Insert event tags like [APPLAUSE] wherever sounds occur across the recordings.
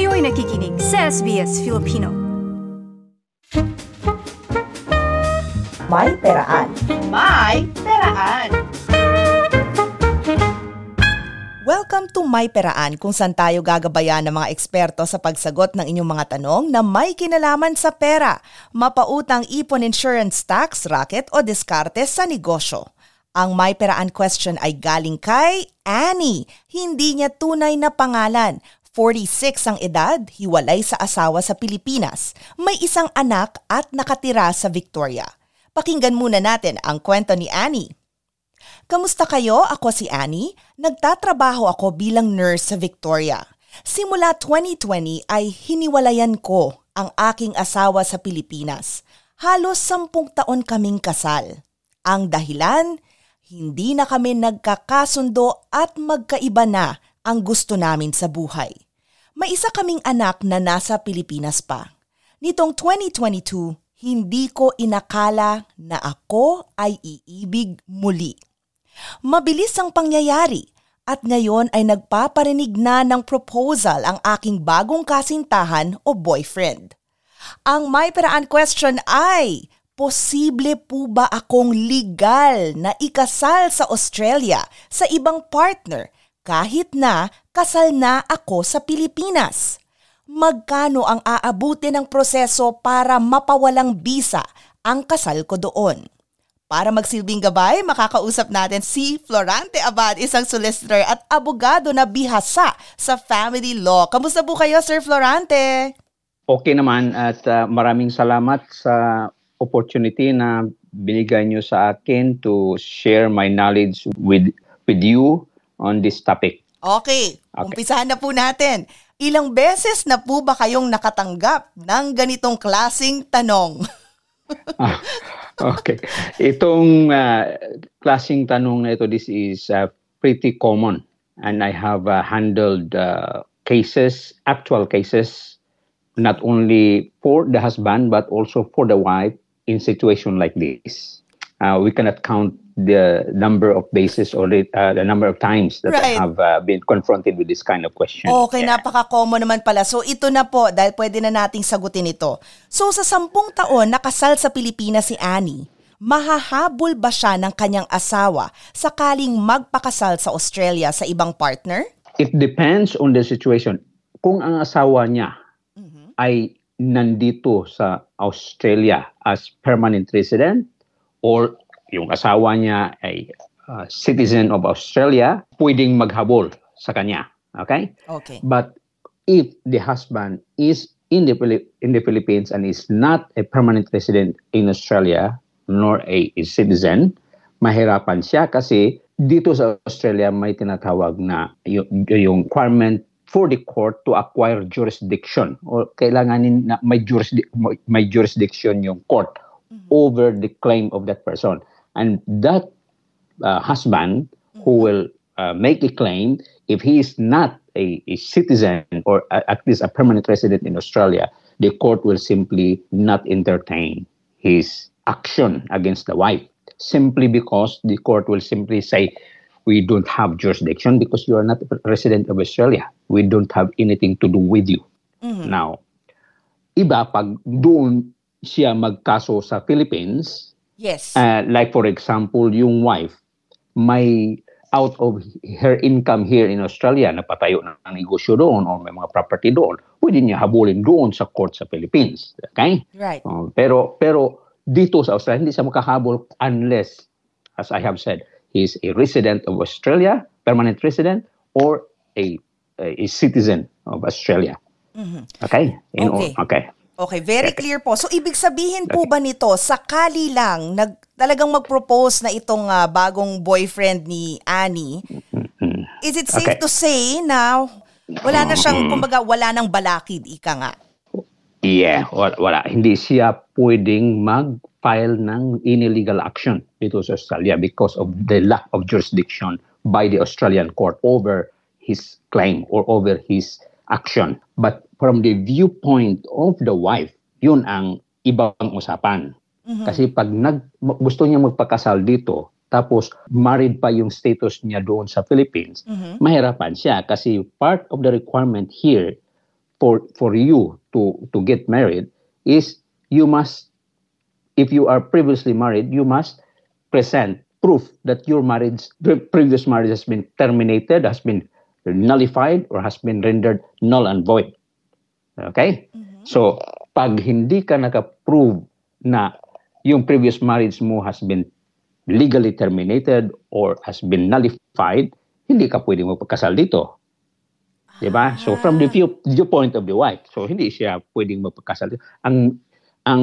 podcasts. Kayo'y nakikinig sa SBS Filipino. May peraan. May peraan. Welcome to My Peraan kung saan tayo gagabayan ng mga eksperto sa pagsagot ng inyong mga tanong na may kinalaman sa pera, mapautang ipon insurance tax, racket o diskarte sa negosyo. Ang My Peraan question ay galing kay Annie. Hindi niya tunay na pangalan. 46 ang edad, hiwalay sa asawa sa Pilipinas. May isang anak at nakatira sa Victoria. Pakinggan muna natin ang kwento ni Annie. Kamusta kayo? Ako si Annie. Nagtatrabaho ako bilang nurse sa Victoria. Simula 2020 ay hiniwalayan ko ang aking asawa sa Pilipinas. Halos sampung taon kaming kasal. Ang dahilan, hindi na kami nagkakasundo at magkaiba na ang gusto namin sa buhay. May isa kaming anak na nasa Pilipinas pa. Nitong 2022, hindi ko inakala na ako ay iibig muli. Mabilis ang pangyayari at ngayon ay nagpaparinig na ng proposal ang aking bagong kasintahan o boyfriend. Ang may peraan question ay, posible po ba akong legal na ikasal sa Australia sa ibang partner kahit na kasal na ako sa Pilipinas? Magkano ang aabuti ng proseso para mapawalang bisa ang kasal ko doon? Para magsilbing gabay, makakausap natin si Florante Abad, isang solicitor at abogado na bihasa sa family law. Kamusta po kayo, Sir Florante? Okay naman at uh, maraming salamat sa opportunity na binigay niyo sa akin to share my knowledge with with you on this topic. Okay, okay. umpisahan na po natin. Ilang beses na po ba kayong nakatanggap ng ganitong klasing tanong? [LAUGHS] ah, okay. Itong uh, klaseng tanong na ito, this is uh, pretty common. And I have uh, handled uh, cases, actual cases, not only for the husband, but also for the wife in situation like this. Uh, we cannot count the number of bases or the, uh, the number of times that Right. I have uh, been confronted with this kind of question. Okay, Yeah. napaka-common naman pala. So ito na po, dahil pwede na nating sagutin ito. So sa sampung taon nakasal sa Pilipinas si Annie, mahahabol ba siya ng kanyang asawa sakaling magpakasal sa Australia sa ibang partner? It depends on the situation. Kung ang asawa niya ay nandito sa Australia as permanent resident or yung asawa niya ay uh, citizen of Australia, pwedeng maghabol sa kanya. Okay? Okay. But if the husband is in the in the Philippines and is not a permanent resident in Australia nor a, a citizen, mahirapan siya kasi dito sa Australia may tinatawag na yung, yung requirement for the court to acquire jurisdiction or kailanganin na may, jurisdi- may jurisdiction yung court over the claim of that person. And that uh, husband who will uh, make a claim, if he is not a, a citizen or a, at least a permanent resident in Australia, the court will simply not entertain his action against the wife simply because the court will simply say, we don't have jurisdiction because you are not a resident of Australia. We don't have anything to do with you. Now, iba pag doon siya magkaso sa Philippines, Yes. Uh, like for example, yung wife may out of her income here in Australia, napatayo ng negosyo doon or may mga property doon, pwede niya habulin doon sa court sa Philippines. Okay? right. Oh, pero pero dito sa Australia, hindi siya makahabol unless, as I have said, he's a resident of Australia, permanent resident, or a, a, a citizen of Australia. Okay? In Okay. okay. Okay, very clear po. So ibig sabihin po ba nito, sakali lang nag talagang mag-propose na itong ah, bagong boyfriend ni Annie, is it safe Okay. to say na Wala na siyang, kumbaga, wala nang balakid, ika nga. Yeah, wala, wala. Hindi siya pwedeng mag-file ng illegal action dito sa Australia because of the lack of jurisdiction by the Australian court over his claim or over his action. But from the viewpoint of the wife, yun ang ibang usapan. Kasi pag nag, gusto niya magpakasal dito, tapos married pa yung status niya doon sa Philippines, mahirapan siya kasi part of the requirement here for for you to to get married is you must if you are previously married you must present proof that your marriage previous marriage has been terminated has been nullified or has been rendered null and void. Okay? So pag hindi ka naka-prove na yung previous marriage mo has been legally terminated or has been nullified hindi ka pwedeng magpagkasal dito. 'Di ba? So from the view, viewpoint of the wife, so hindi siya pwedeng magpakasal. Ang ang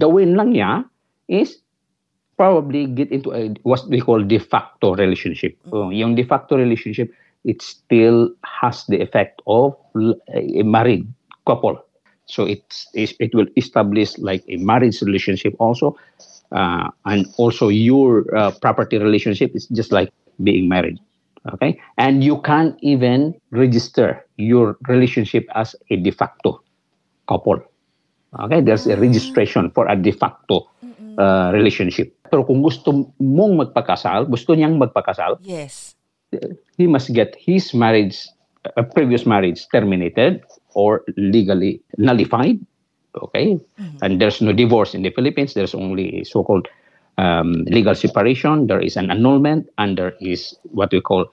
gawin lang niya is probably get into a what we call de facto relationship. So, yung de facto relationship it still has the effect of a married couple. So it's, it will establish like a marriage relationship also, uh, and also your uh, property relationship is just like being married. Okay, and you can't even register your relationship as a de facto couple. Okay, there's a registration for a de facto uh, relationship. Pero kung gusto mong magpakasal, gusto niyang magpakasal, Yes. He must get his marriage, a previous marriage terminated or legally nullified. Okay, and there's no divorce in the Philippines. There's only so-called um, legal separation. There is an annulment, and there is what we call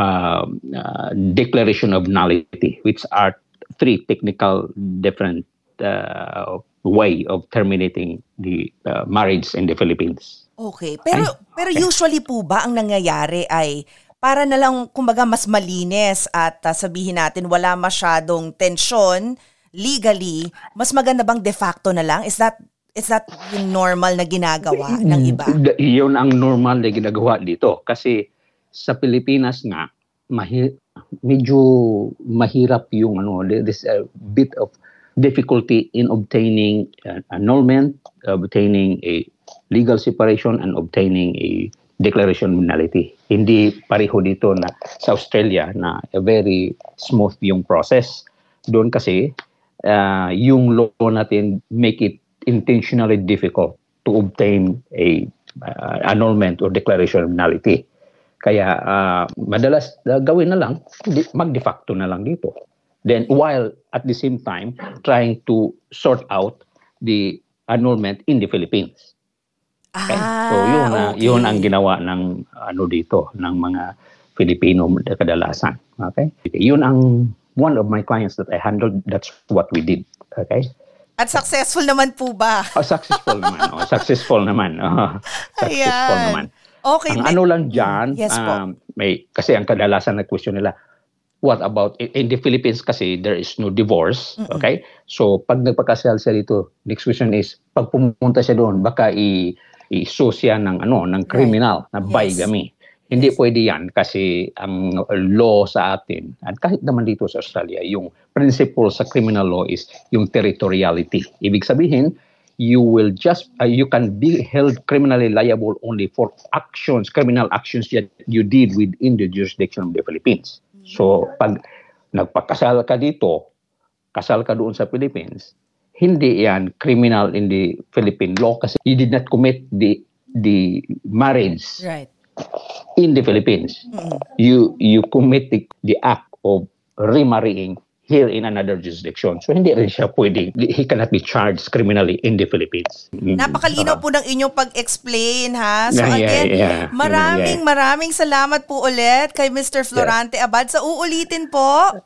um, uh, declaration of nullity, which are three technical different uh, way of terminating the uh, marriage in the Philippines. Okay. Pero pero usually po ba ang nangyayari ay para na lang kumbaga mas malinis at ah, sabihin natin wala masyadong tensyon legally, mas maganda bang de facto na lang? Is that is that yung normal na ginagawa ng iba? D- Yun ang normal na ginagawa dito. Kasi sa Pilipinas nga, mahi- medyo mahirap yung ano, there is a bit of difficulty in obtaining uh, annulment, obtaining a legal separation, and obtaining a declaration of nullity. Hindi pareho dito na sa Australia na a very smooth yung process. Doon kasi, uh, yung law natin make it intentionally difficult to obtain a uh, annulment or declaration of nullity. Kaya uh, madalas uh, gawin na lang, di- mag-de facto na lang dito. Then while at the same time trying to sort out the annulment in the Philippines. Okay? so yun, Ah, okay. yun ang ginawa ng ano dito ng mga Filipino kadalasan. Okay? Yun ang one of my clients that I handled. That's what we did. Okay? At successful naman po ba? Oh, successful naman. Oh, successful naman. Oh, successful Ayan. naman. Okay. Ang may- ano lang dyan, Yes po. um, may, kasi ang kadalasan na question nila, what about, in, the Philippines kasi, there is no divorce, okay? So, pag nagpakasal siya dito, next question is, pag pumunta siya doon, baka i, i-sue siya ng, ano, ng criminal, na Yes. bigamy. Hindi pwede yan kasi ang law sa atin, at kahit naman dito sa Australia, yung principle sa criminal law is yung territoriality. Ibig sabihin, you will just uh, you can be held criminally liable only for actions criminal actions that you did within the jurisdiction of the Philippines so pag nagpakasal ka dito kasal ka doon sa Philippines hindi yan criminal in the Philippine law kasi you did not commit the the marriage Right. in the Philippines you you commit the, the act of remarrying here in another jurisdiction so hindi rin siya pwedeng he cannot be charged criminally in the Philippines Napakalinaw po ng inyong pag-explain ha. So Yeah, yeah, again, yeah. maraming Yeah. maraming salamat po ulit kay Mr. Florante Abad sa uulitin po.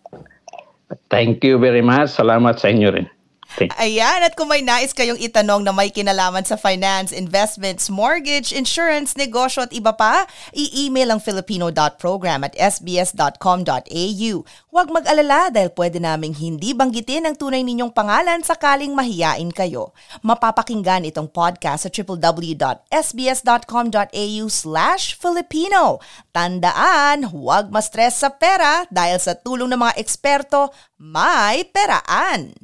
Thank you very much. Salamat sa inyo rin. Okay. Ayan, at kung may nais kayong itanong na may kinalaman sa finance, investments, mortgage, insurance, negosyo at iba pa, i-email ang filipino.program at sbs.com.au. Huwag mag-alala dahil pwede naming hindi banggitin ang tunay ninyong pangalan sakaling mahiyain kayo. Mapapakinggan itong podcast sa www.sbs.com.au slash Filipino. Tandaan, huwag ma-stress sa pera dahil sa tulong ng mga eksperto, may peraan.